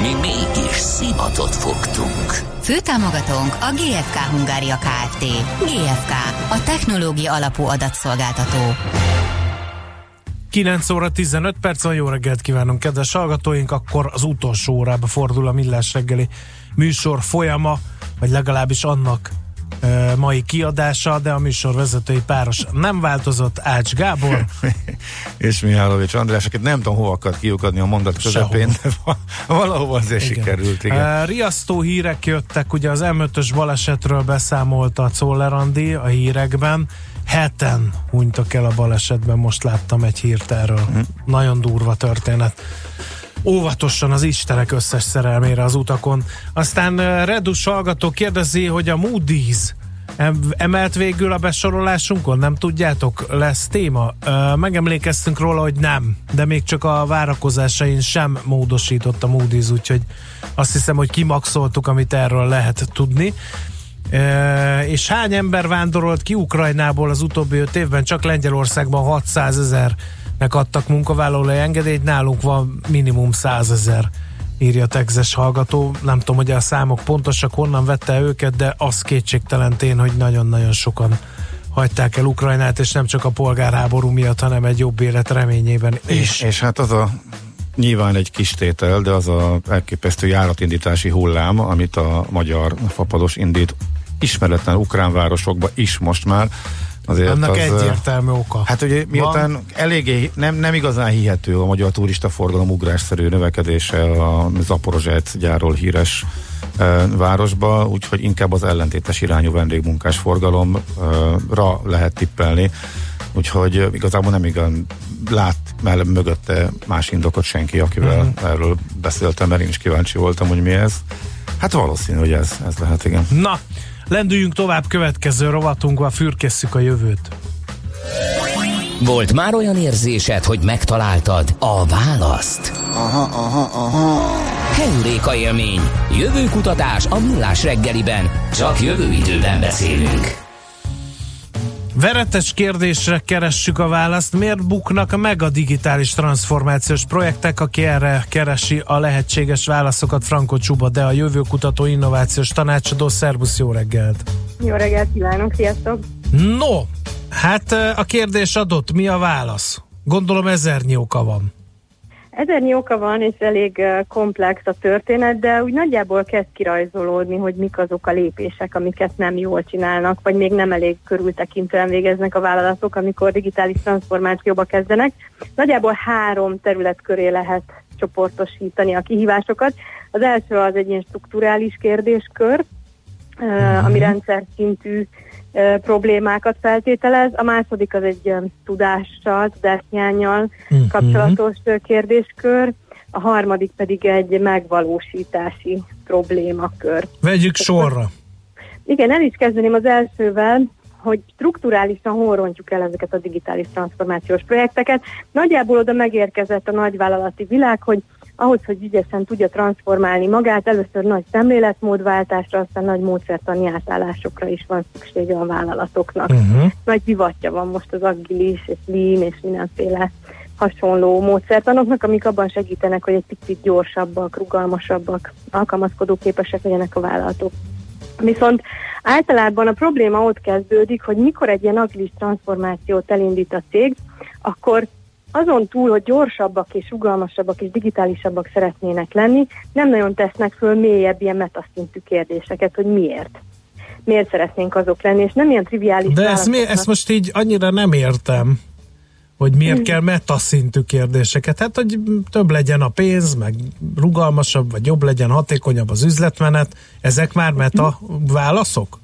Mi mégis szimatot fogtunk. Főtámogatónk a GFK Hungária Kft. GFK, a technológia alapú adatszolgáltató. 9 óra 15 perc van, jó reggelt kívánunk, kedves hallgatóink, akkor az utolsó órába fordul a Millás reggeli műsor folyama, vagy legalábbis annak mai kiadása, de a műsor vezetői páros nem változott, Ács Gábor. és Mihálovics András, akit nem tudom hova akart kiukadni a mondat közepén, de valahova azért igen. sikerült. Igen. Riasztó hírek jöttek, ugye az M5-ös balesetről beszámolt a Czollerandi a hírekben, heten hunytak el a balesetben, most láttam egy hírt erről. Mm. Nagyon durva történet. Óvatosan az Istenek összes szerelmére az utakon. Aztán Redus hallgató kérdezi, hogy a Moody's emelt végül a besorolásunkon? Nem tudjátok? Lesz téma? Megemlékeztünk róla, hogy nem, de még csak a várakozásain sem módosított a Moody's, úgyhogy azt hiszem, hogy kimaxoltuk, amit erről lehet tudni. És hány ember vándorolt ki Ukrajnából az utóbbi öt évben? Csak Lengyelországban 600 ezernek adtak munkavállalói engedélyt, nálunk van minimum 100 ezer írja Texas hallgató. Nem tudom, hogy a számok pontosak, honnan vette őket, de az kétségtelen tény, hogy nagyon-nagyon sokan hagyták el Ukrajnát, és nem csak a polgárháború miatt, hanem egy jobb élet reményében is. És, és hát az a nyilván egy kis tétel, de az a elképesztő járatindítási hullám, amit a magyar fapados indít ismeretlen ukrán városokba is most már. Azért Annak az, egyértelmű oka. Hát ugye miután Van. eléggé nem, nem igazán hihető a magyar turista forgalom ugrásszerű növekedése a Zaporozsát gyárról híres e, városba, úgyhogy inkább az ellentétes irányú vendégmunkás forgalomra lehet tippelni. Úgyhogy igazából nem igen lát mellett mögötte más indokot senki, akivel uh-huh. erről beszéltem, mert én is kíváncsi voltam, hogy mi ez. Hát valószínű, hogy ez, ez lehet, igen. Na, Lendüljünk tovább következő rovatunkba, fürkesszük a jövőt. Volt már olyan érzésed, hogy megtaláltad a választ? Aha, aha, aha. Heuréka élmény. Jövőkutatás a millás reggeliben. Csak jövő időben beszélünk. Veretes kérdésre keressük a választ. Miért buknak meg a digitális transformációs projektek, aki erre keresi a lehetséges válaszokat? Franko Csuba, de a jövőkutató innovációs tanácsadó. Szervusz, jó reggelt! Jó reggelt kívánok, sziasztok! No, hát a kérdés adott, mi a válasz? Gondolom ezernyi oka van. Ezernyi oka van, és elég komplex a történet, de úgy nagyjából kezd kirajzolódni, hogy mik azok a lépések, amiket nem jól csinálnak, vagy még nem elég körültekintően végeznek a vállalatok, amikor digitális transformációba kezdenek. Nagyjából három terület köré lehet csoportosítani a kihívásokat. Az első az egy ilyen strukturális kérdéskör, ami rendszer szintű problémákat feltételez. A második az egy tudással, tudásnyányjal uh-huh. kapcsolatos kérdéskör, a harmadik pedig egy megvalósítási problémakör. Vegyük sorra. Igen, el is kezdeném az elsővel, hogy strukturálisan hol rontjuk el ezeket a digitális transformációs projekteket. Nagyjából oda megérkezett a nagyvállalati világ, hogy ahhoz, hogy ügyesen tudja transformálni magát, először nagy szemléletmódváltásra, aztán nagy módszertani átállásokra is van szüksége a vállalatoknak. Uh-huh. Nagy divatja van most az agilis és lean és mindenféle hasonló módszertanoknak, amik abban segítenek, hogy egy picit gyorsabbak, rugalmasabbak, alkalmazkodó képesek legyenek a vállalatok. Viszont általában a probléma ott kezdődik, hogy mikor egy ilyen agilis transformációt elindít a cég, akkor azon túl, hogy gyorsabbak és rugalmasabbak és digitálisabbak szeretnének lenni, nem nagyon tesznek föl mélyebb ilyen metaszintű kérdéseket, hogy miért. Miért szeretnénk azok lenni, és nem ilyen triviális De ezt, mi, ezt most így annyira nem értem, hogy miért kell metaszintű kérdéseket. Hát, hogy több legyen a pénz, meg rugalmasabb, vagy jobb legyen, hatékonyabb az üzletmenet. Ezek már meta válaszok?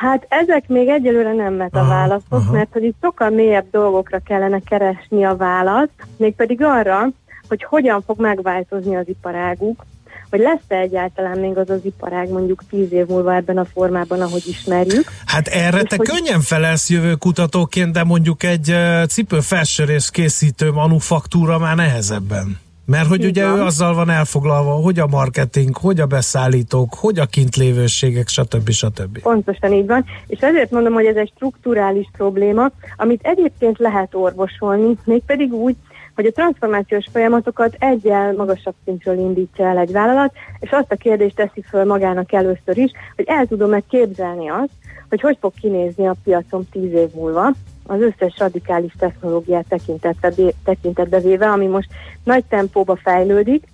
Hát ezek még egyelőre nem meta aha, válaszok, aha. mert hogy itt sokkal mélyebb dolgokra kellene keresni a választ, mégpedig arra, hogy hogyan fog megváltozni az iparáguk, hogy lesz-e egyáltalán még az az iparág mondjuk tíz év múlva ebben a formában, ahogy ismerjük. Hát erre te hogy... könnyen felelsz jövő kutatóként, de mondjuk egy cipő felsörés készítő manufaktúra már nehezebben. Mert hogy Így ugye van. ő azzal van elfoglalva, hogy a marketing, hogy a beszállítók, hogy a kintlévőségek, stb. stb. Pontosan így van, és ezért mondom, hogy ez egy strukturális probléma, amit egyébként lehet orvosolni, mégpedig úgy, hogy a transformációs folyamatokat egyel magasabb szintről indítja el egy vállalat, és azt a kérdést teszi föl magának először is, hogy el tudom-e képzelni azt, hogy hogy fog kinézni a piacon tíz év múlva, az összes radikális technológiát tekintetbe, tekintetbe véve, ami most nagy tempóba fejlődik,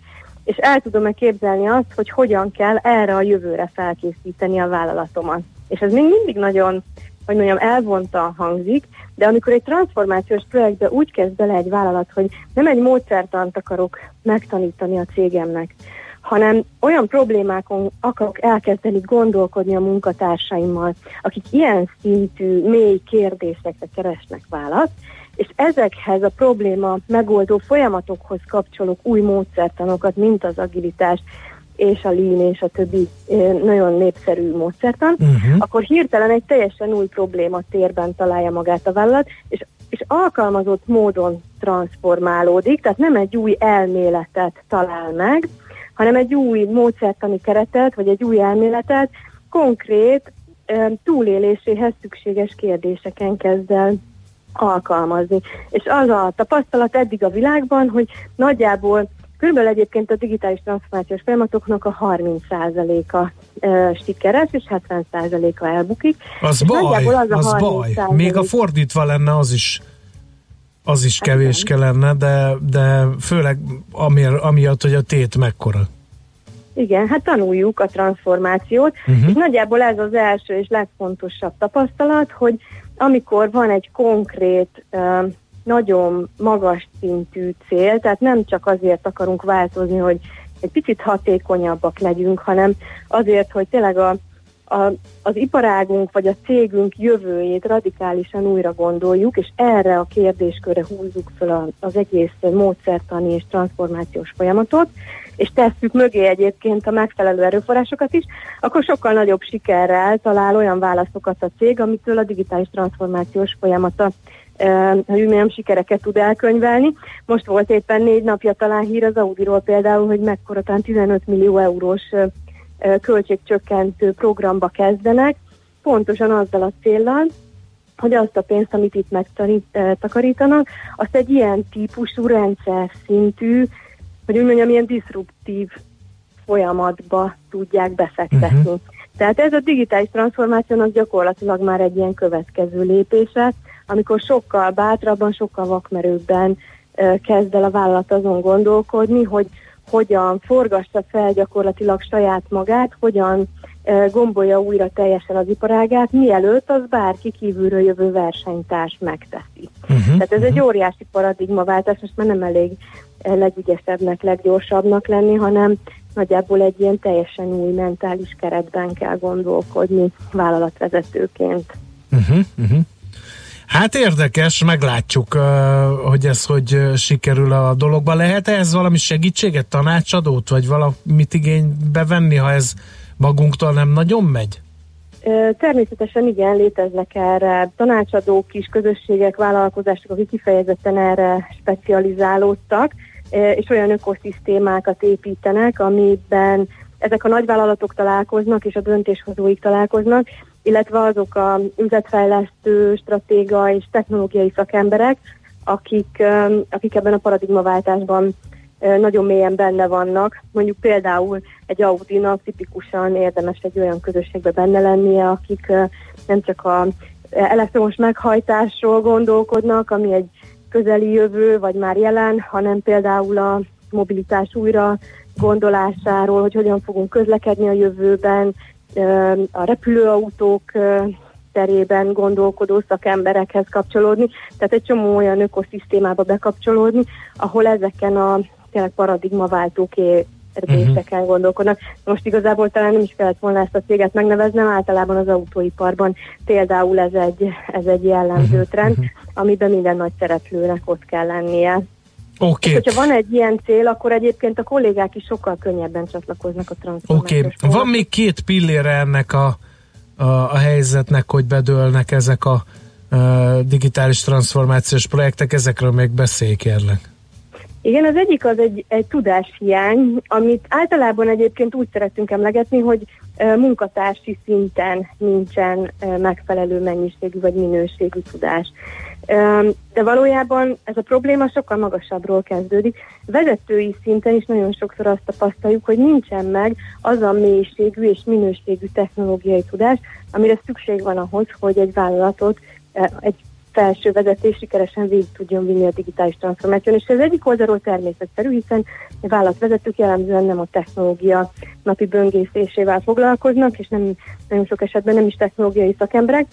és el tudom-e képzelni azt, hogy hogyan kell erre a jövőre felkészíteni a vállalatomat. És ez még mindig nagyon, hogy mondjam, elvonta hangzik, de amikor egy transformációs projektbe úgy kezd bele egy vállalat, hogy nem egy módszertant akarok megtanítani a cégemnek, hanem olyan problémákon akarok elkezdeni gondolkodni a munkatársaimmal, akik ilyen szintű, mély kérdésekre keresnek választ, és ezekhez a probléma megoldó folyamatokhoz kapcsolok új módszertanokat, mint az agilitás, és a lean és a többi nagyon népszerű módszertan, uh-huh. akkor hirtelen egy teljesen új probléma térben találja magát a vállalat, és, és alkalmazott módon transformálódik, tehát nem egy új elméletet talál meg, hanem egy új módszertani keretet, vagy egy új elméletet konkrét túléléséhez szükséges kérdéseken kezd el alkalmazni. És az a tapasztalat eddig a világban, hogy nagyjából Körülbelül egyébként a digitális transformációs folyamatoknak a 30%-a e, sikeres, és 70%-a elbukik. Az baj, az, a az baj. Még a fordítva lenne, az is az is kevés kell lenne, de, de főleg amir, amiatt, hogy a tét mekkora. Igen, hát tanuljuk a transformációt, uh-huh. és nagyjából ez az első és legfontosabb tapasztalat, hogy amikor van egy konkrét nagyon magas szintű cél, tehát nem csak azért akarunk változni, hogy egy picit hatékonyabbak legyünk, hanem azért, hogy tényleg a, a, az iparágunk vagy a cégünk jövőjét radikálisan újra gondoljuk, és erre a kérdéskörre húzzuk fel az egész módszertani és transformációs folyamatot, és tesszük mögé egyébként a megfelelő erőforrásokat is, akkor sokkal nagyobb sikerrel talál olyan válaszokat a cég, amitől a digitális transformációs folyamata hogy nem sikereket tud elkönyvelni. Most volt éppen négy napja talán hír az Audiról például, hogy mekkora talán 15 millió eurós költségcsökkentő programba kezdenek, pontosan azzal a céllal, hogy azt a pénzt, amit itt megtakarítanak, azt egy ilyen típusú rendszer szintű, hogy úgy mondjam, ilyen diszruptív folyamatba tudják befektetni. Uh-huh. Tehát ez a digitális transformációnak gyakorlatilag már egy ilyen következő lépése, amikor sokkal bátrabban, sokkal vakmerőbben kezd el a vállalat azon gondolkodni, hogy hogyan forgassa fel gyakorlatilag saját magát, hogyan gombolja újra teljesen az iparágát, mielőtt az bárki kívülről jövő versenytárs megteszi. Uh-huh, Tehát ez uh-huh. egy óriási paradigmaváltás, most már nem elég legügyesebbnek, leggyorsabbnak lenni, hanem nagyjából egy ilyen teljesen új mentális keretben kell gondolkodni vállalatvezetőként. Uh-huh, uh-huh. Hát érdekes, meglátjuk, hogy ez hogy sikerül a dologba. Lehet -e ez valami segítséget, tanácsadót, vagy valamit igénybe venni, ha ez magunktól nem nagyon megy? Természetesen igen, léteznek erre tanácsadók is, közösségek, vállalkozások, akik kifejezetten erre specializálódtak, és olyan ökoszisztémákat építenek, amiben ezek a nagyvállalatok találkoznak, és a döntéshozóik találkoznak, illetve azok a üzletfejlesztő, stratéga és technológiai szakemberek, akik, akik ebben a paradigmaváltásban nagyon mélyen benne vannak. Mondjuk például egy Audi-nak tipikusan érdemes egy olyan közösségbe benne lennie, akik nem csak a elektromos meghajtásról gondolkodnak, ami egy közeli jövő, vagy már jelen, hanem például a mobilitás újra gondolásáról, hogy hogyan fogunk közlekedni a jövőben, a repülőautók terében gondolkodó szakemberekhez kapcsolódni, tehát egy csomó olyan ökoszisztémába bekapcsolódni, ahol ezeken a tényleg paradigmaváltó kérdéseken uh-huh. gondolkodnak. Most igazából talán nem is kellett volna ezt a céget megneveznem, általában az autóiparban például ez egy, ez egy jellemző uh-huh. trend, amiben minden nagy szereplőnek ott kell lennie. Oké. És hogyha van egy ilyen cél, akkor egyébként a kollégák is sokkal könnyebben csatlakoznak a transformációs Oké, van még két pillére ennek a, a, a helyzetnek, hogy bedőlnek ezek a, a digitális transformációs projektek, ezekről még beszélj kérlek. Igen, az egyik az egy, egy tudáshiány, amit általában egyébként úgy szeretünk emlegetni, hogy munkatársi szinten nincsen megfelelő mennyiségű vagy minőségű tudás. De valójában ez a probléma sokkal magasabbról kezdődik. Vezetői szinten is nagyon sokszor azt tapasztaljuk, hogy nincsen meg az a mélységű és minőségű technológiai tudás, amire szükség van ahhoz, hogy egy vállalatot egy felső vezetés sikeresen végig tudjon vinni a digitális transformáción. És ez egyik oldalról természetszerű, hiszen a vállalatvezetők jellemzően nem a technológia napi böngészésével foglalkoznak, és nem nagyon sok esetben nem is technológiai szakemberek,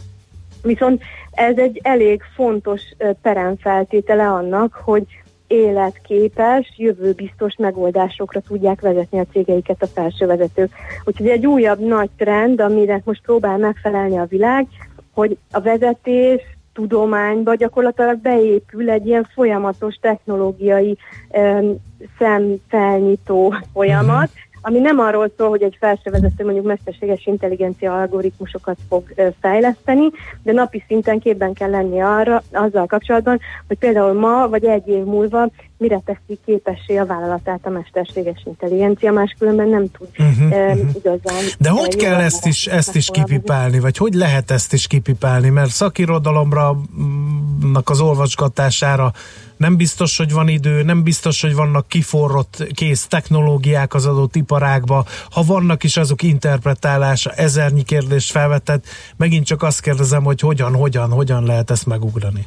Viszont ez egy elég fontos peremfeltétele annak, hogy életképes, jövőbiztos megoldásokra tudják vezetni a cégeiket a felső vezetők. Úgyhogy egy újabb nagy trend, amire most próbál megfelelni a világ, hogy a vezetés tudományba gyakorlatilag beépül egy ilyen folyamatos technológiai um, szemfelnyitó folyamat, uh-huh ami nem arról szól, hogy egy felsővezető mondjuk mesterséges intelligencia algoritmusokat fog fejleszteni, de napi szinten képben kell lenni arra, azzal kapcsolatban, hogy például ma vagy egy év múlva mire teszi képessé a vállalatát a mesterséges intelligencia, máskülönben nem tud uh-huh, uh, igazán. De hogy kell ezt is, ezt is kipipálni, vagy hogy lehet ezt is kipipálni, mert szakirodalomra az olvasgatására nem biztos, hogy van idő, nem biztos, hogy vannak kiforrott kész technológiák az adott iparágba, ha vannak is azok interpretálása, ezernyi kérdést felvetett, megint csak azt kérdezem, hogy hogyan, hogyan, hogyan lehet ezt megugrani.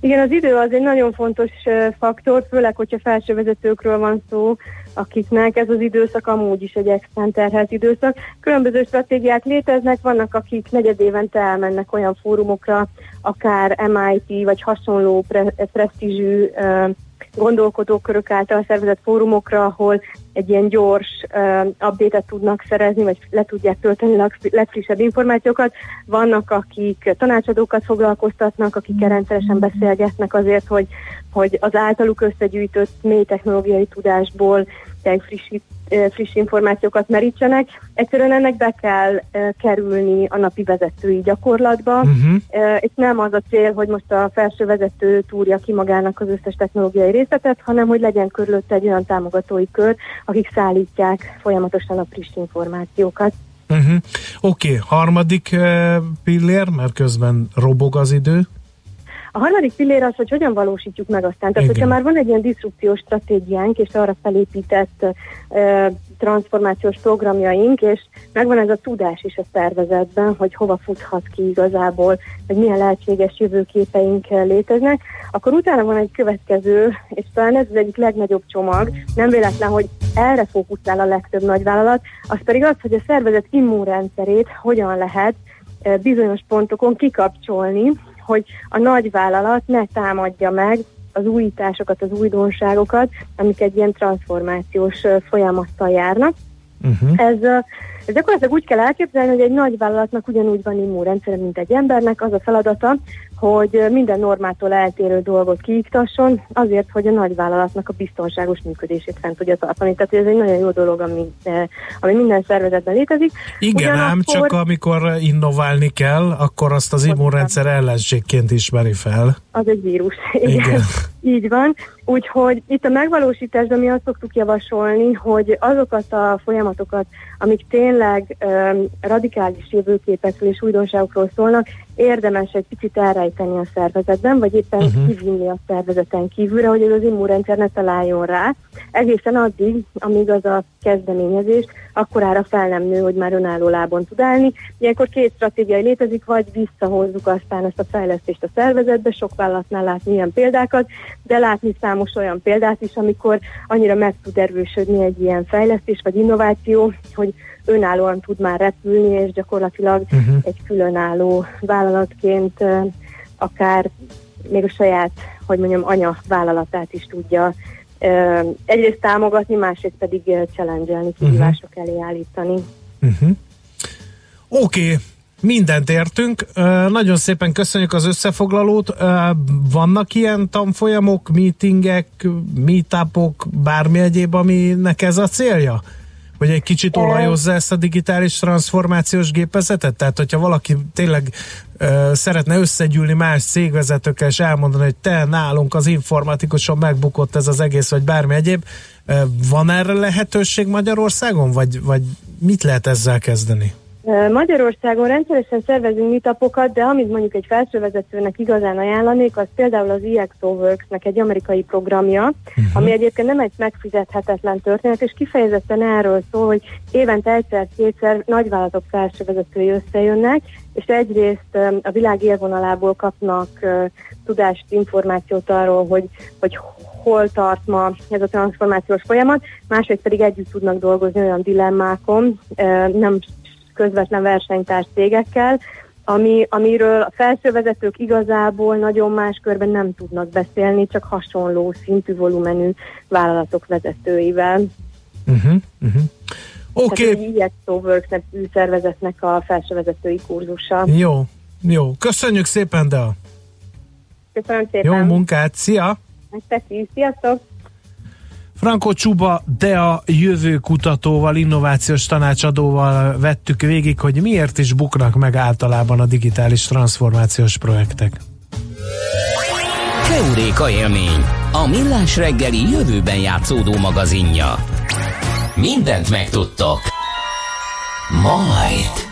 Igen, az idő az egy nagyon fontos faktor, főleg, hogyha felső vezetőkről van szó, akiknek ez az időszak amúgy is egy extrán terhelt időszak. Különböző stratégiák léteznek, vannak, akik negyed évente elmennek olyan fórumokra, akár MIT vagy hasonló pre- presztízsű gondolkodókörök által szervezett fórumokra, ahol egy ilyen gyors uh, update-et tudnak szerezni, vagy le tudják tölteni a legfrissebb információkat. Vannak, akik tanácsadókat foglalkoztatnak, akik rendszeresen beszélgetnek azért, hogy, hogy az általuk összegyűjtött mély technológiai tudásból frissít, friss információkat merítsenek. Egyszerűen ennek be kell kerülni a napi vezetői gyakorlatba, uh-huh. és nem az a cél, hogy most a felső vezető túrja ki magának az összes technológiai részletet, hanem hogy legyen körülött egy olyan támogatói kör, akik szállítják folyamatosan a friss információkat. Uh-huh. Oké, okay. harmadik pillér, mert közben robog az idő. A harmadik pillér az, hogy hogyan valósítjuk meg aztán. Tehát, Igen. hogyha már van egy ilyen diszrupciós stratégiánk, és arra felépített uh, transformációs programjaink, és megvan ez a tudás is a szervezetben, hogy hova futhat ki igazából, hogy milyen lehetséges jövőképeink léteznek, akkor utána van egy következő, és talán ez az egyik legnagyobb csomag, nem véletlen, hogy erre fókuszál a legtöbb nagyvállalat, az pedig az, hogy a szervezet immunrendszerét hogyan lehet bizonyos pontokon kikapcsolni, hogy a nagyvállalat ne támadja meg az újításokat, az újdonságokat, amik egy ilyen transformációs folyamattal járnak. Uh-huh. Ez, ez gyakorlatilag úgy kell elképzelni, hogy egy nagy vállalatnak ugyanúgy van immunrendszere, mint egy embernek. Az a feladata, hogy minden normától eltérő dolgot kiiktasson, azért, hogy a nagyvállalatnak a biztonságos működését fent tudja tartani. Tehát ez egy nagyon jó dolog, ami, eh, ami minden szervezetben létezik. Igen, Ugyanakkor... ám csak amikor innoválni kell, akkor azt az immunrendszer ellenségként ismeri fel. Az egy vírus. Igen. Igen. Így van. Úgyhogy itt a megvalósításban mi azt szoktuk javasolni, hogy azokat a folyamatokat, amik tényleg um, radikális jövőképekről és újdonságokról szólnak, érdemes egy picit elrejteni a szervezetben, vagy éppen uh-huh. kivinni a szervezeten kívülre, hogy az immunrendszer ne találjon rá, egészen addig, amíg az a kezdeményezés akkorára fel nem nő, hogy már önálló lábon tud állni. Ilyenkor két stratégia létezik, vagy visszahozzuk aztán ezt a fejlesztést a szervezetbe, sok vállalatnál látni ilyen példákat, de látni számos olyan példát is, amikor annyira meg tud erősödni egy ilyen fejlesztés vagy innováció, hogy önállóan tud már repülni, és gyakorlatilag uh-huh. egy különálló vállalatként akár még a saját, hogy mondjam, anya vállalatát is tudja egyrészt támogatni, másrészt pedig challenge-elni, kihívások uh-huh. elé állítani. Uh-huh. Oké, okay. Mindent értünk. Nagyon szépen köszönjük az összefoglalót. Vannak ilyen tanfolyamok, meetingek, meetupok, bármi egyéb, aminek ez a célja? Hogy egy kicsit olajozza ezt a digitális transformációs gépezetet? Tehát, hogyha valaki tényleg szeretne összegyűlni más cégvezetőkkel, és elmondani, hogy te nálunk az informatikuson megbukott ez az egész, vagy bármi egyéb, van erre lehetőség Magyarországon, vagy, vagy mit lehet ezzel kezdeni? Magyarországon rendszeresen szervezünk mitapokat, de amit mondjuk egy felsővezetőnek igazán ajánlanék, az például az EXO Works-nek egy amerikai programja, uh-huh. ami egyébként nem egy megfizethetetlen történet, és kifejezetten erről szól, hogy évente egyszer-kétszer nagyvállalatok felsővezetői összejönnek, és egyrészt a világ élvonalából kapnak tudást, információt arról, hogy, hogy hol tart ma ez a transformációs folyamat, másrészt pedig együtt tudnak dolgozni olyan dilemmákon, nem közvetlen versenytárs cégekkel, ami, amiről a felsővezetők igazából nagyon más körben nem tudnak beszélni, csak hasonló szintű volumenű vállalatok vezetőivel. Uh-huh, uh-huh. Oké. Okay. Tehát Works nevű szervezetnek a felsővezetői kurzusa. Jó, jó. Köszönjük szépen, Dea! Köszönöm szépen! Jó munkát, szia! Megteszi, sziasztok! Franco Csuba DEA jövőkutatóval, innovációs tanácsadóval vettük végig, hogy miért is buknak meg általában a digitális transformációs projektek. Keuréka élmény, a millás reggeli jövőben játszódó magazinja. Mindent megtudtok. Majd.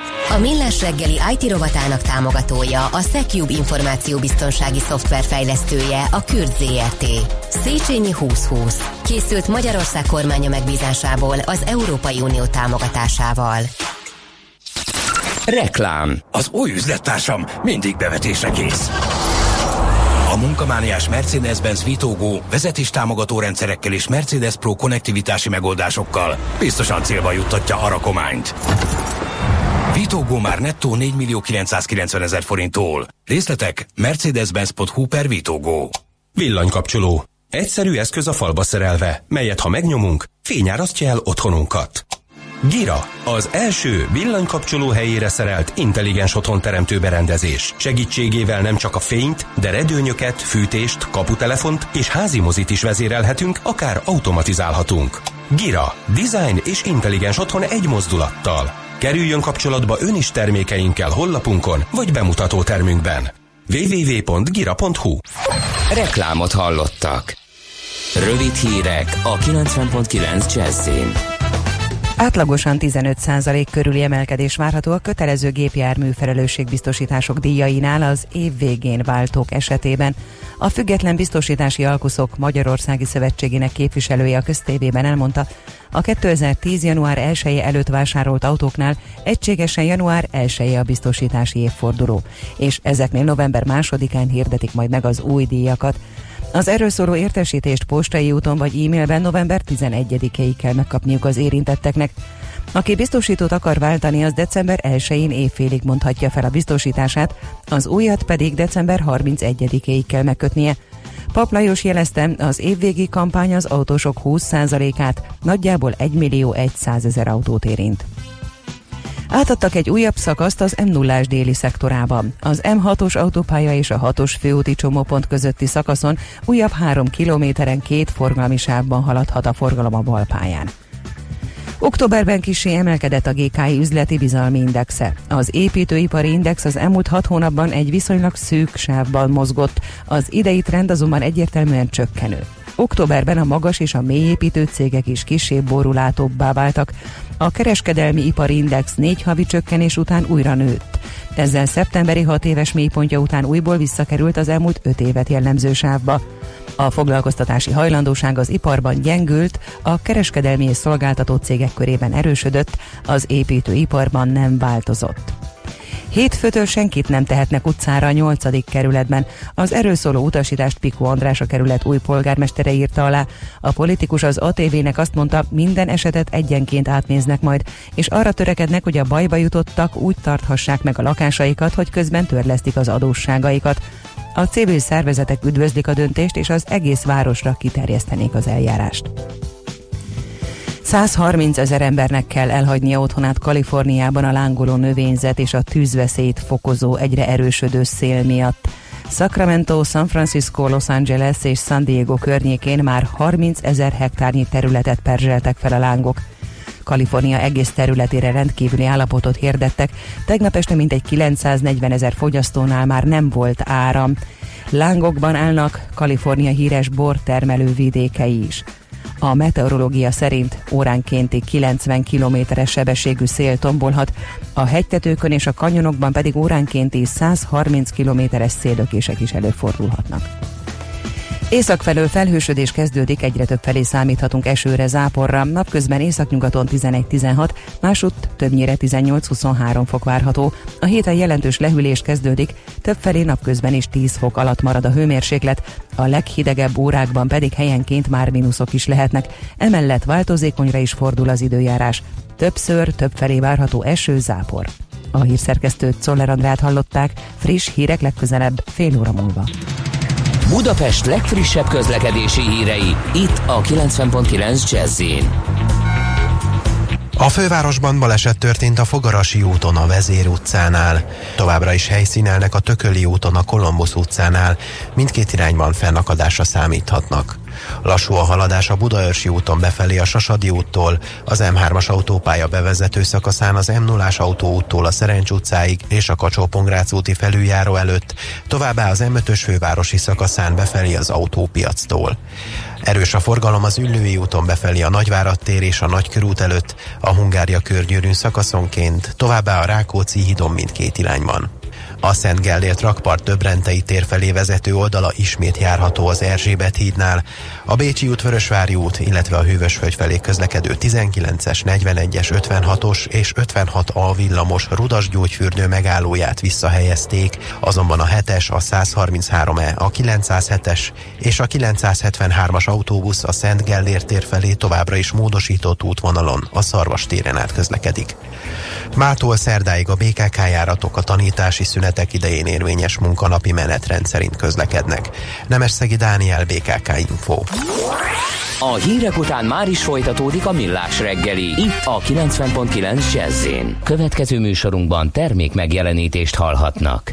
A Millás reggeli IT rovatának támogatója a Secube információbiztonsági szoftver fejlesztője a Kürt ZRT. Széchenyi 2020. Készült Magyarország kormánya megbízásából az Európai Unió támogatásával. Reklám. Az új üzlettársam mindig bevetésre kész. A munkamániás Mercedes-Benz Vitógó vezetéstámogató rendszerekkel és Mercedes Pro konnektivitási megoldásokkal biztosan célba juttatja a rakományt. Vitógó már nettó 4 millió 990 ezer forinttól. Részletek mercedes-benz.hu per Vitógó. Villanykapcsoló. Egyszerű eszköz a falba szerelve, melyet ha megnyomunk, fényárasztja el otthonunkat. Gira, az első villanykapcsoló helyére szerelt intelligens otthon teremtő berendezés. Segítségével nem csak a fényt, de redőnyöket, fűtést, kaputelefont és házi mozit is vezérelhetünk, akár automatizálhatunk. Gira, design és intelligens otthon egy mozdulattal. Kerüljön kapcsolatba ön is termékeinkkel hollapunkon vagy bemutató termünkben. www.gira.hu Reklámot hallottak. Rövid hírek a 90.9 Jazzin. Átlagosan 15% körüli emelkedés várható a kötelező gépjármű felelősségbiztosítások díjainál az év végén váltók esetében. A Független Biztosítási Alkuszok Magyarországi Szövetségének képviselője a köztévében elmondta, a 2010. január 1 -e előtt vásárolt autóknál egységesen január 1 -e a biztosítási évforduló, és ezeknél november 2-án hirdetik majd meg az új díjakat. Az erről szóló értesítést postai úton vagy e-mailben november 11-ig kell megkapniuk az érintetteknek. Aki biztosítót akar váltani, az december 1-én évfélig mondhatja fel a biztosítását, az újat pedig december 31-ig kell megkötnie. Pap Lajos jelezte, az évvégi kampány az autósok 20%-át, nagyjából 1 millió 100 ezer autót érint. Átadtak egy újabb szakaszt az m 0 déli szektorában. Az M6-os autópálya és a 6-os főúti csomópont közötti szakaszon újabb három kilométeren két forgalmi sávban haladhat a forgalom a balpályán. Októberben kisé emelkedett a GKI üzleti bizalmi indexe. Az építőipari index az elmúlt hat hónapban egy viszonylag szűk sávban mozgott, az idei trend azonban egyértelműen csökkenő. Októberben a magas és a mélyépítő cégek is kisé borulátóbbá váltak. A kereskedelmi ipari index négy havi csökkenés után újra nőtt. Ezzel szeptemberi hat éves mélypontja után újból visszakerült az elmúlt öt évet jellemző sávba. A foglalkoztatási hajlandóság az iparban gyengült, a kereskedelmi és szolgáltató cégek körében erősödött, az építőiparban nem változott. Hétfőtől senkit nem tehetnek utcára a 8. kerületben. Az erről szóló utasítást Pikó András a kerület új polgármestere írta alá. A politikus az ATV-nek azt mondta, minden esetet egyenként átnéznek majd, és arra törekednek, hogy a bajba jutottak úgy tarthassák meg a lakásaikat, hogy közben törlesztik az adósságaikat. A civil szervezetek üdvözlik a döntést, és az egész városra kiterjesztenék az eljárást. 130 ezer embernek kell elhagynia otthonát Kaliforniában a lángoló növényzet és a tűzveszélyt fokozó egyre erősödő szél miatt. Sacramento, San Francisco, Los Angeles és San Diego környékén már 30 ezer hektárnyi területet perzseltek fel a lángok. Kalifornia egész területére rendkívüli állapotot hirdettek, tegnap este mintegy 940 ezer fogyasztónál már nem volt áram. Lángokban állnak Kalifornia híres bortermelő vidékei is. A meteorológia szerint óránkénti 90 kilométeres sebességű szél tombolhat, a hegytetőkön és a kanyonokban pedig óránkénti 130 kilométeres széldökések is előfordulhatnak. Észak felől felhősödés kezdődik, egyre több felé számíthatunk esőre, záporra. Napközben északnyugaton 11-16, másutt többnyire 18-23 fok várható. A héten jelentős lehűlés kezdődik, több felé napközben is 10 fok alatt marad a hőmérséklet, a leghidegebb órákban pedig helyenként már mínuszok is lehetnek. Emellett változékonyra is fordul az időjárás. Többször, több felé várható eső, zápor. A hírszerkesztőt Czoller Andrát hallották, friss hírek legközelebb fél óra múlva. Budapest legfrissebb közlekedési hírei, itt a 90.9 jazz a fővárosban baleset történt a Fogarasi úton a Vezér utcánál. Továbbra is helyszínelnek a Tököli úton a Kolombusz utcánál. Mindkét irányban fennakadásra számíthatnak. Lassú a haladás a Budaörsi úton befelé a Sasadi úttól, az M3-as autópálya bevezető szakaszán az M0-as autóúttól a Szerencs utcáig és a kacsó úti felüljáró előtt, továbbá az M5-ös fővárosi szakaszán befelé az autópiactól. Erős a forgalom az Üllői úton befelé a Nagyvárad tér és a Nagykörút előtt, a Hungária körgyűrűn szakaszonként, továbbá a Rákóczi hídon mindkét irányban. A Szent Gellért rakpart Döbrentei tér felé vezető oldala ismét járható az Erzsébet hídnál. A Bécsi út, Vörösvári út, illetve a Hűvösvölgy felé közlekedő 19-es, 41-es, 56-os és 56A villamos Rudas gyógyfürdő megállóját visszahelyezték, azonban a 7-es, a 133-e, a 907-es és a 973-as autóbusz a Szent Gellért tér felé továbbra is módosított útvonalon, a Szarvas téren át közlekedik. Mától szerdáig a BKK járatok a tanítási szünet rendeletek idején érvényes munkanapi menetrend szerint közlekednek. Nemesszegi Dániel, BKK Info. A hírek után már is folytatódik a millás reggeli, itt a 90.9 jazz Következő műsorunkban termék megjelenítést hallhatnak.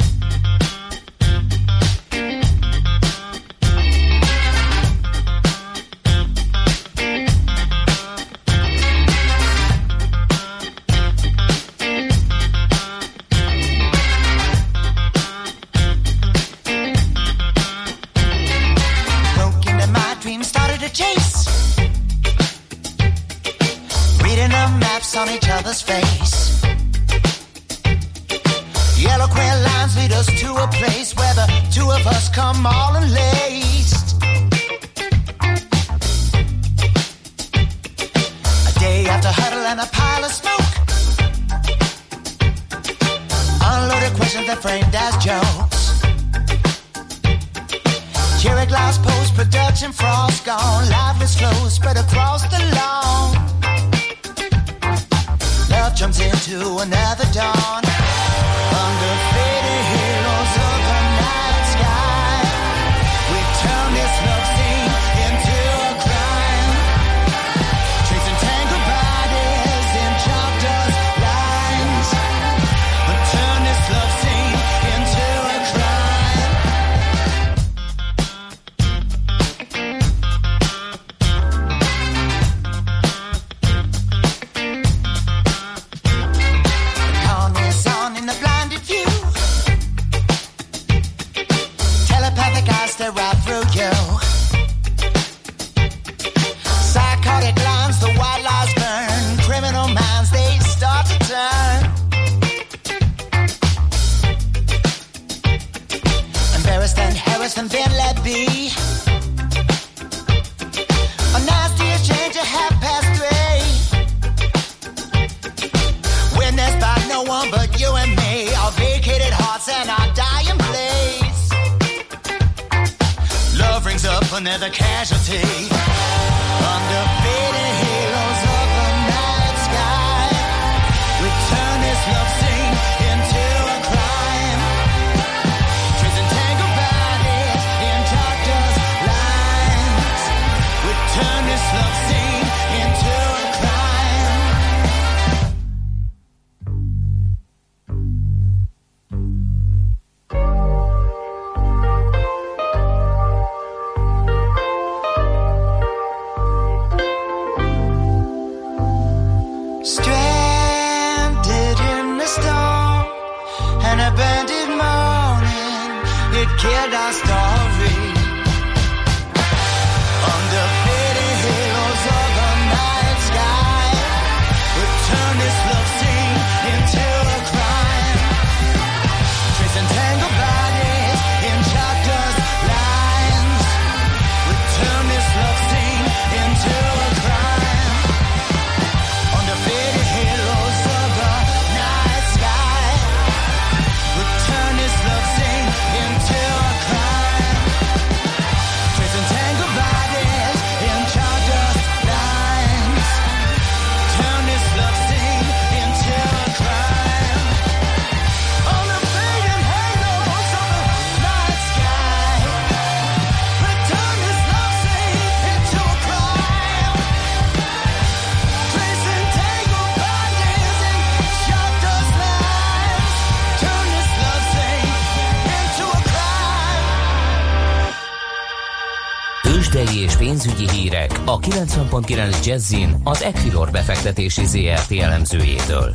Tőzsdei és pénzügyi hírek a 90.9 Jazzin az Equilor befektetési ZRT elemzőjétől.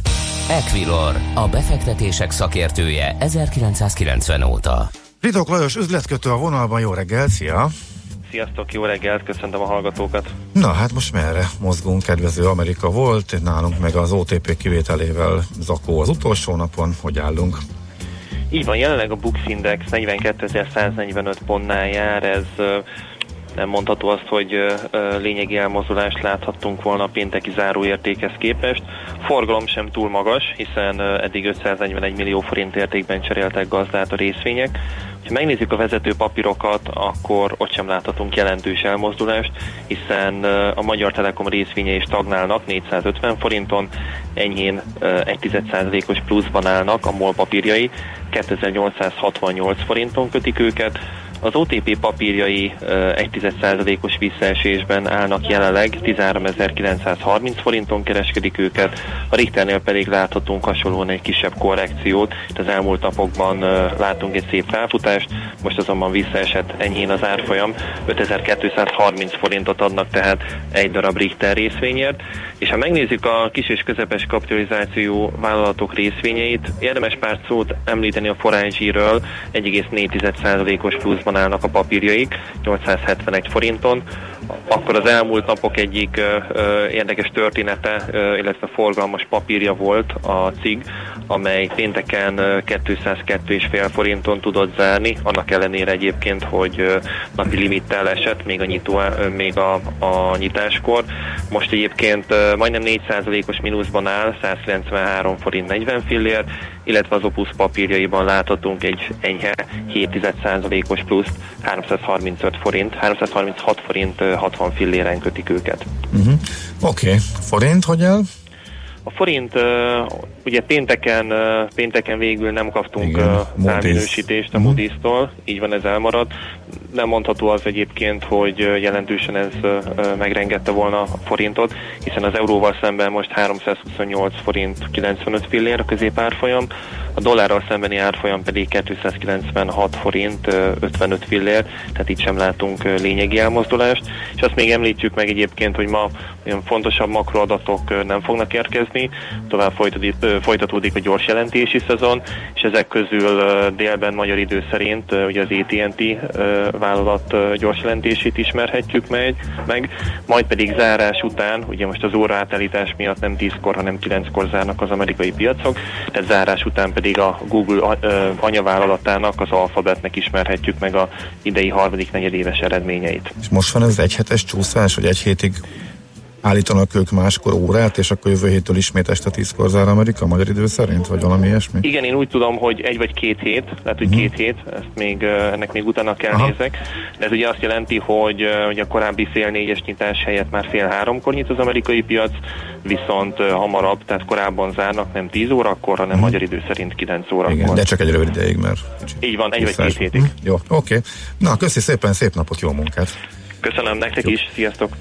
Equilor, a befektetések szakértője 1990 óta. Ritok Lajos üzletkötő a vonalban, jó reggel, szia! Sziasztok, jó reggelt, köszöntöm a hallgatókat. Na hát most merre mozgunk, kedvező Amerika volt, nálunk meg az OTP kivételével zakó az utolsó napon, hogy állunk? Így van, jelenleg a Bux Index 42.145 pontnál jár, ez nem mondható azt, hogy lényegi elmozdulást láthattunk volna a pénteki záróértékhez képest. Forgalom sem túl magas, hiszen eddig 541 millió forint értékben cseréltek gazdát a részvények. Ha megnézzük a vezető papírokat, akkor ott sem láthatunk jelentős elmozdulást, hiszen a Magyar Telekom részvényei stagnálnak 450 forinton, enyhén ö, 1,1%-os pluszban állnak a MOL papírjai, 2868 forinton kötik őket, az OTP papírjai ö, 1,1%-os visszaesésben állnak jelenleg, 13.930 forinton kereskedik őket, a Richternél pedig láthatunk hasonlóan egy kisebb korrekciót, itt az elmúlt napokban látunk egy szép felfutást, most azonban visszaesett enyhén az árfolyam, 5230 forintot adnak tehát egy darab Richter részvényért, és ha megnézzük a kis és közepes kapitalizáció vállalatok részvényeit, érdemes pár szót említeni a Forage-ről, 1,4%-os pluszban állnak a papírjaik, 871 forinton, akkor az elmúlt napok egyik ö, érdekes története, ö, illetve forgalmas papírja volt a CIG, amely pénteken ö, 202,5 forinton tudott zárni, annak ellenére egyébként, hogy ö, napi limittel esett még a, nyitó, még a, a nyitáskor. Most egyébként majdnem 4%-os mínuszban áll, 193 forint 40 fillér, illetve az Opus papírjaiban láthatunk egy enyhe 7%-os pluszt, 335 forint, 336 forint ö, 60 filléren kötik őket. Uh-huh. Oké, okay. forint hogy áll? A forint, ugye pénteken, pénteken végül nem kaptunk felminősítést a. Moody's-tól, így van ez elmaradt. Nem mondható az egyébként, hogy jelentősen ez megrengette volna a forintot, hiszen az euróval szemben most 328 forint 95 fillér a középárfolyam, a dollárral szembeni árfolyam pedig 296 forint uh, 55 fillér, tehát itt sem látunk lényegi elmozdulást. És azt még említjük meg egyébként, hogy ma olyan fontosabb makroadatok nem fognak érkezni, tovább folytatódik, folytatódik a gyors jelentési szezon, és ezek közül délben magyar idő szerint ugye az AT&T vállalat gyors jelentését ismerhetjük meg, meg, majd pedig zárás után, ugye most az óra átállítás miatt nem 10-kor, hanem 9-kor zárnak az amerikai piacok, tehát zárás után pedig a Google anyavállalatának, az Alphabetnek ismerhetjük meg a idei harmadik negyedéves eredményeit. És most van ez egy hetes csúszás, hogy egy hétig állítanak ők máskor órát, és akkor jövő héttől ismét este tízkor zár Amerika, magyar idő szerint, vagy valami ilyesmi? Igen, én úgy tudom, hogy egy vagy két hét, lehet, hogy két hét, ezt még, ennek még utána kell Aha. nézek, de ez ugye azt jelenti, hogy, hogy a korábbi fél négyes nyitás helyett már fél háromkor nyit az amerikai piac, viszont hamarabb, tehát korábban zárnak nem 10 órakor, hanem magyar idő szerint 9 órakor. Igen, de csak egy rövid ideig, mert Így van, egy vagy két hétig. Hm, Jó, oké. Na, köszi szépen, szép napot, jó munkát! Köszönöm nektek is, sziasztok!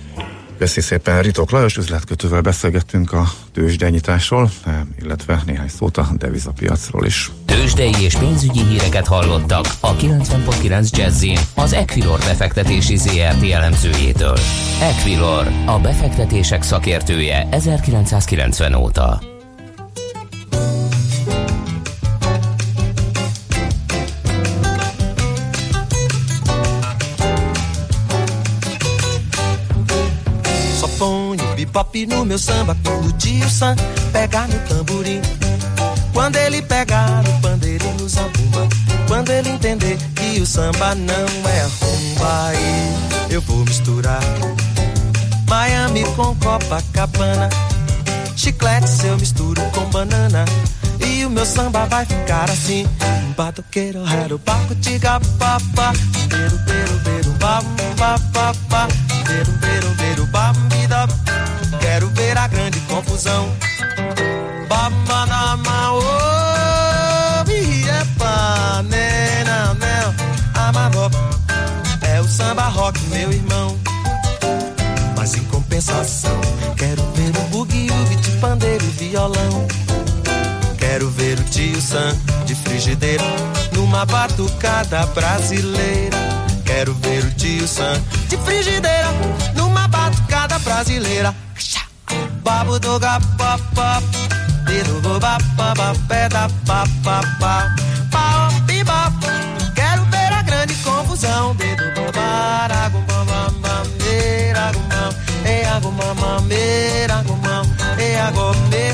Köszi szépen, Ritok Lajos üzletkötővel beszélgettünk a tőzsdenyításról, eh, illetve néhány szót a devizapiacról is. Tőzsdei és pénzügyi híreket hallottak a 90.9 Jazzin az Equilor befektetési ZRT elemzőjétől. Equilor, a befektetések szakértője 1990 óta. Bebop no meu samba quando o Sam pegar no tamborim. Quando ele pegar no pandeiro e no zabumba. Quando ele entender que o samba não é rumba, aí eu vou misturar Miami com Copacabana. Chiclete eu misturo com banana. E o meu samba vai ficar assim. Batuqueiro, rero, baco, tiga, papá. Beiro, beiro, beiro, bam, bam, bam, bam. Beiro, beiro, beiro, bam. Quero ver a grande confusão. Babanama, oh, epa, né, não, não. Amaró, é o samba rock, meu irmão. Mas em compensação, quero ver o bugue-ugue de pandeiro e violão. Quero ver o tio Sam de frigideira numa batucada brasileira. Quero ver o tio Sam de frigideira numa batucada brasileira babu do gapapá, pelo bobapá, pé da papapá. Pau, piba, quero ver a grande confusão. Dedo bobar, agumam, mameira, agumam, e agumam, mameira,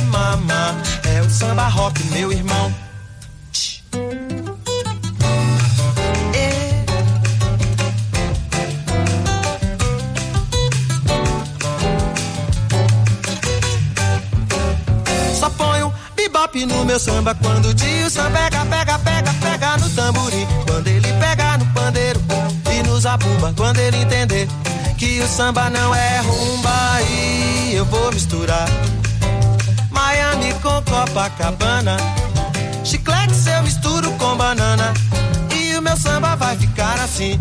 e. É o samba rock, meu irmão. Bebop no meu samba quando o Dilson pega, pega, pega, pega no tamborim. Quando ele pega no pandeiro e no zabumba. Quando ele entender que o samba não é rumba, aí eu vou misturar Miami com Copacabana. Chiclete eu misturo com banana. E o meu samba vai ficar assim.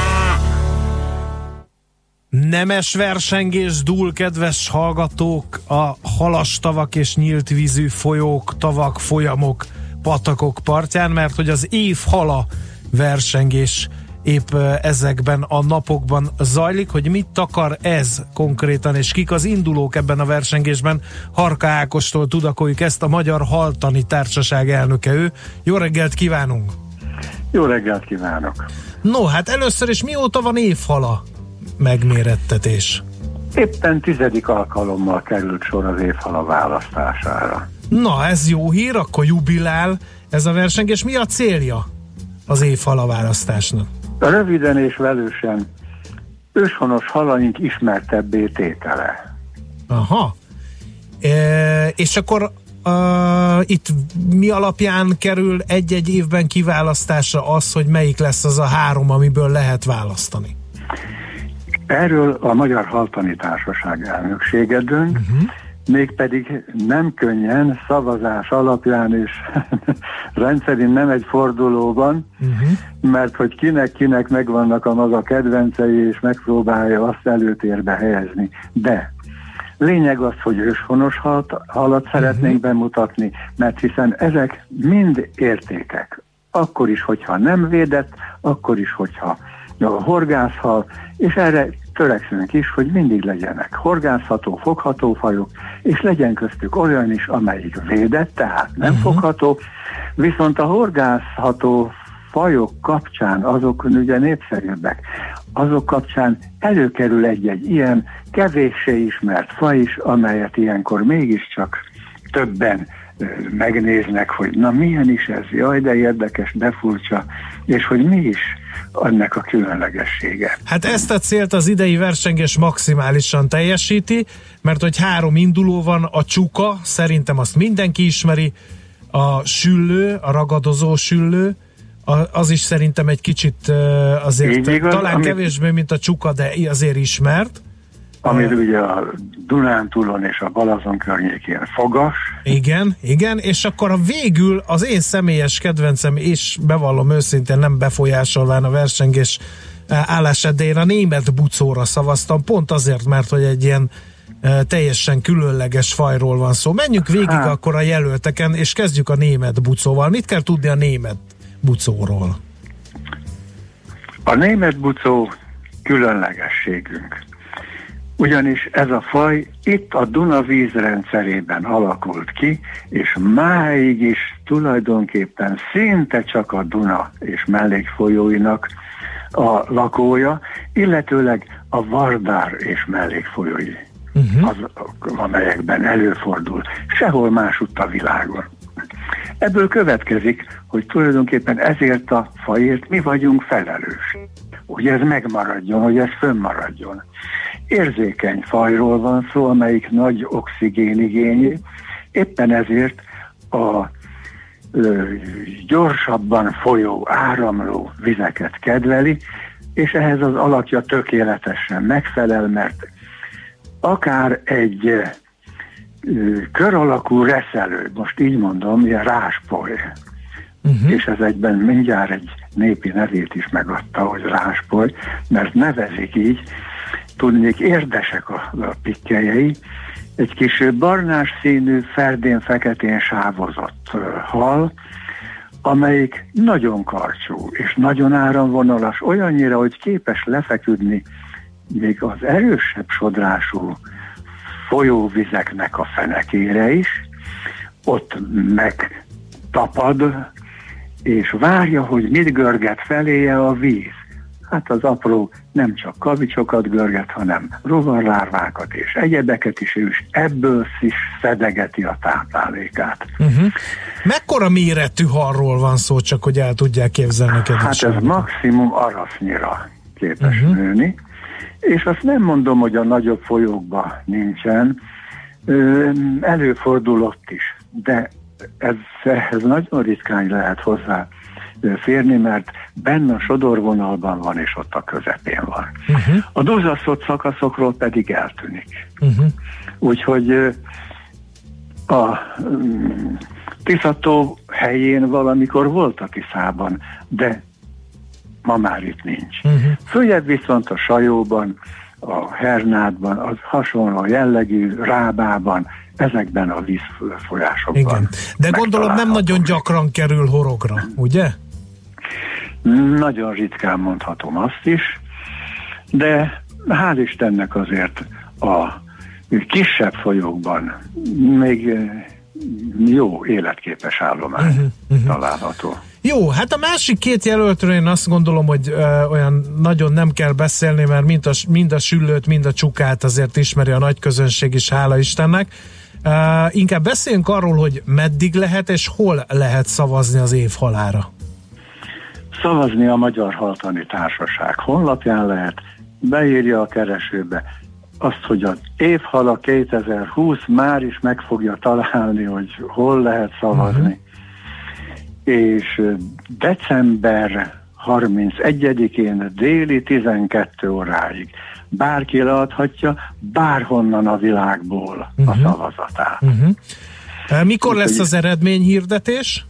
Nemes versengés dúl, kedves hallgatók, a halastavak és nyílt vízű folyók, tavak, folyamok, patakok partján, mert hogy az év hala versengés épp ezekben a napokban zajlik, hogy mit akar ez konkrétan, és kik az indulók ebben a versengésben. Harka Ákostól tudakoljuk ezt, a Magyar Haltani Társaság elnöke ő. Jó reggelt kívánunk! Jó reggelt kívánok! No, hát először is mióta van évhala megmérettetés? Éppen tizedik alkalommal került sor az évhala választására. Na, ez jó hír, akkor jubilál ez a versengés. Mi a célja az évhala választásnak? Röviden és velősen őshonos halaink ismertebbé tétele. Aha. E, és akkor uh, itt mi alapján kerül egy-egy évben kiválasztásra az, hogy melyik lesz az a három, amiből lehet választani? Erről a Magyar Haltani Társaság elnöksége dönt, uh-huh. mégpedig nem könnyen, szavazás alapján és rendszerint nem egy fordulóban, uh-huh. mert hogy kinek-kinek megvannak a maga kedvencei, és megpróbálja azt előtérbe helyezni. De lényeg az, hogy őshonos halat, halat szeretnénk bemutatni, mert hiszen ezek mind értékek. Akkor is, hogyha nem védett, akkor is, hogyha a horgászhal, és erre törekszünk is, hogy mindig legyenek horgászható, fogható fajok, és legyen köztük olyan is, amelyik védett, tehát nem uh-huh. fogható, viszont a horgászható fajok kapcsán, azok ugye népszerűbbek, azok kapcsán előkerül egy-egy ilyen kevéssé ismert faj is, amelyet ilyenkor mégiscsak többen megnéznek, hogy na milyen is ez, jaj, de érdekes, de furcsa, és hogy mi is ennek a különlegessége. Hát ezt a célt az idei versengés maximálisan teljesíti, mert hogy három induló van, a csuka, szerintem azt mindenki ismeri, a süllő, a ragadozó süllő, az is szerintem egy kicsit azért Így igaz, talán amit- kevésbé, mint a csuka, de azért ismert. Amit ugye a Dunántúlon és a Balazon környékén fogas, Igen, igen, és akkor a végül az én személyes kedvencem, és bevallom őszintén nem befolyásolván a versengés eh, állását, de én a német bucóra szavaztam, pont azért, mert hogy egy ilyen eh, teljesen különleges fajról van szó. Menjünk végig Hát. akkor a jelölteken, és kezdjük a német bucóval. Mit kell tudni a német bucóról? A német bucó különlegességünk. Ugyanis ez a faj itt a Duna vízrendszerében alakult ki, és máig is tulajdonképpen szinte csak a Duna és mellékfolyóinak a lakója, illetőleg a Vardár és mellékfolyói, uh-huh. az, amelyekben előfordul, sehol másutt a világon. Ebből következik, hogy tulajdonképpen ezért a fajért mi vagyunk felelős. Hogy ez megmaradjon, hogy ez fönnmaradjon. Érzékeny fajról van szó, amelyik nagy oxigénigényű, éppen ezért a ö, gyorsabban folyó, áramló vizeket kedveli, és ehhez az alakja tökéletesen megfelel, mert akár egy ö, kör alakú reszelő, most így mondom, ilyen ráspoly, uh-huh. és ez egyben mindjárt egy népi nevét is megadta, hogy ráspoly, mert nevezik így, tudnék érdesek a, a pikkeljei, egy kis barnás színű, ferdén-feketén sávozott hal, amelyik nagyon karcsú és nagyon áramvonalas, olyannyira, hogy képes lefeküdni még az erősebb sodrású folyóvizeknek a fenekére is, ott megtapad, és várja, hogy mit görget feléje a víz. Hát az apró nem csak kavicsokat görget, hanem rovarlárvákat és egyebeket is, és ebből is szedegeti a táplálékát. Uh-huh. Mekkora méretű halról van szó, csak hogy el tudják képzelni Hát ez hallgatók? maximum arasznyira képes uh-huh. nőni, és azt nem mondom, hogy a nagyobb folyókban nincsen, Ö, előfordul ott is, de ez, ez nagyon ritkán lehet hozzá férni, mert benne a sodorvonalban van, és ott a közepén van. Uh-huh. A duzzasztott szakaszokról pedig eltűnik. Uh-huh. Úgyhogy a mm, Tiszató helyén valamikor volt a Tiszában, de ma már itt nincs. Uh-huh. Följebb viszont a Sajóban, a Hernádban, az hasonló jellegű Rábában, ezekben a vízfolyásokban. Igen. De gondolom nem nagyon gyakran kerül horogra, ugye? Nagyon ritkán mondhatom azt is, de hál' Istennek azért a kisebb folyókban még eh, jó életképes állomány Mhm, uh-huh, található. Jó, hát a másik két jelöltről én azt gondolom, hogy ö, olyan nagyon nem kell beszélni, mert mind a, mind a süllőt, mind a csukát azért ismeri a nagy közönség is, hála Istennek. Uh, inkább beszéljünk arról, hogy meddig lehet és hol lehet szavazni az év halára. Szavazni a Magyar Haltani Társaság honlapján lehet, beírja a keresőbe azt, hogy az évhala 2020 már is meg fogja találni, hogy hol lehet szavazni. Uh-huh. És december 31-én déli 12 óráig bárki leadhatja bárhonnan a világból uh-huh. a szavazatát. Uh-huh. Uh, mikor lesz az eredményhirdetés?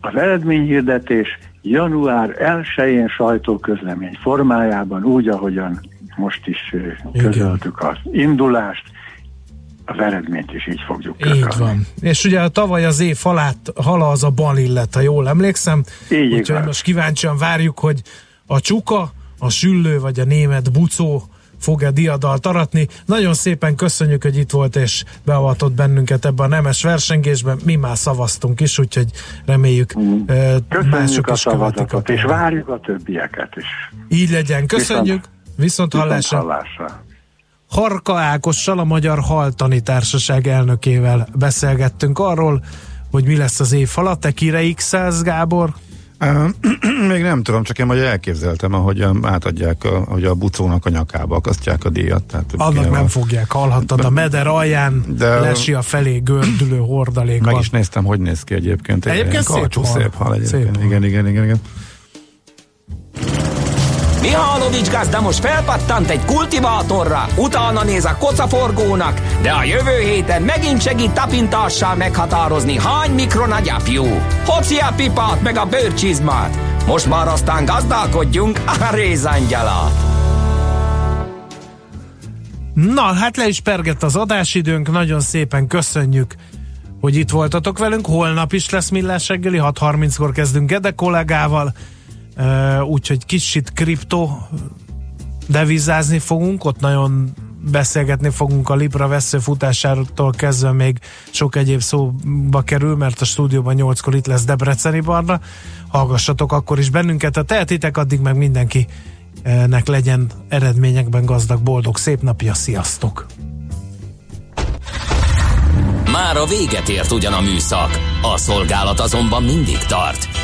Az eredményhirdetés január 1-én sajtóközlemény formájában, úgy, ahogyan most is közöltük az indulást, az eredményt is így fogjuk közölni. Így van. És ugye tavaly az év halát, hala az a balillet, ha jól emlékszem. Így Úgyhogy igaz. most kíváncsian várjuk, hogy a csuka, a süllő vagy a német bucó fog-e diadalt aratni. Nagyon szépen köszönjük, hogy itt volt és beavatott bennünket ebbe a nemes versengésben. Mi már szavaztunk is, úgyhogy reméljük mm. Köszönjük mások a is követik a és várjuk a többieket is. Így legyen. Köszönjük. Viszont, hallásra. hallásra. Harka Ákossal, a Magyar Haltani Társaság elnökével beszélgettünk arról, hogy mi lesz az év alatt. Te kire x Gábor? Még nem tudom, csak én majd elképzeltem, ahogy átadják, a, hogy a bucónak a nyakába akasztják a díjat. Tehát, Annak igen, nem a- fogják, hallhattad, a meder alján De- lesi a felé gördülő hordalék Meg is néztem, hogy néz ki egyébként. Egyébként szép hal. szép hal egyébként. Szép hal. igen, igen, igen, igen. Mihálovics gazda most felpattant egy kultivátorra, utána néz a kocaforgónak, de a jövő héten megint segít tapintással meghatározni, hány mikron a gyapjú. Hoci a pipát meg a bőrcsizmát. Most már aztán gazdálkodjunk a rézangyalat. Na, hát le is pergett az adásidőnk, nagyon szépen köszönjük, hogy itt voltatok velünk. Holnap is lesz millás reggeli, 6.30-kor kezdünk Gede kollégával, úgyhogy kicsit kripto devizázni fogunk, ott nagyon beszélgetni fogunk a Libra vesző futásától kezdve még sok egyéb szóba kerül, mert a stúdióban 8-kor itt lesz Debreceni Barna. Hallgassatok akkor is bennünket, ha tehetitek, addig meg mindenki nek legyen eredményekben gazdag, boldog, szép napja, sziasztok! Már a véget ért ugyan a műszak, a szolgálat azonban mindig tart,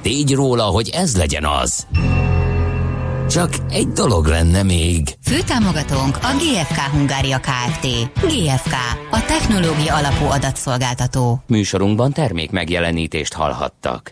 tégy róla, hogy ez legyen az. Csak egy dolog lenne még. Főtámogatónk a GFK Hungária Kft. GFK, a technológia alapú adatszolgáltató. Műsorunkban termék megjelenítést hallhattak.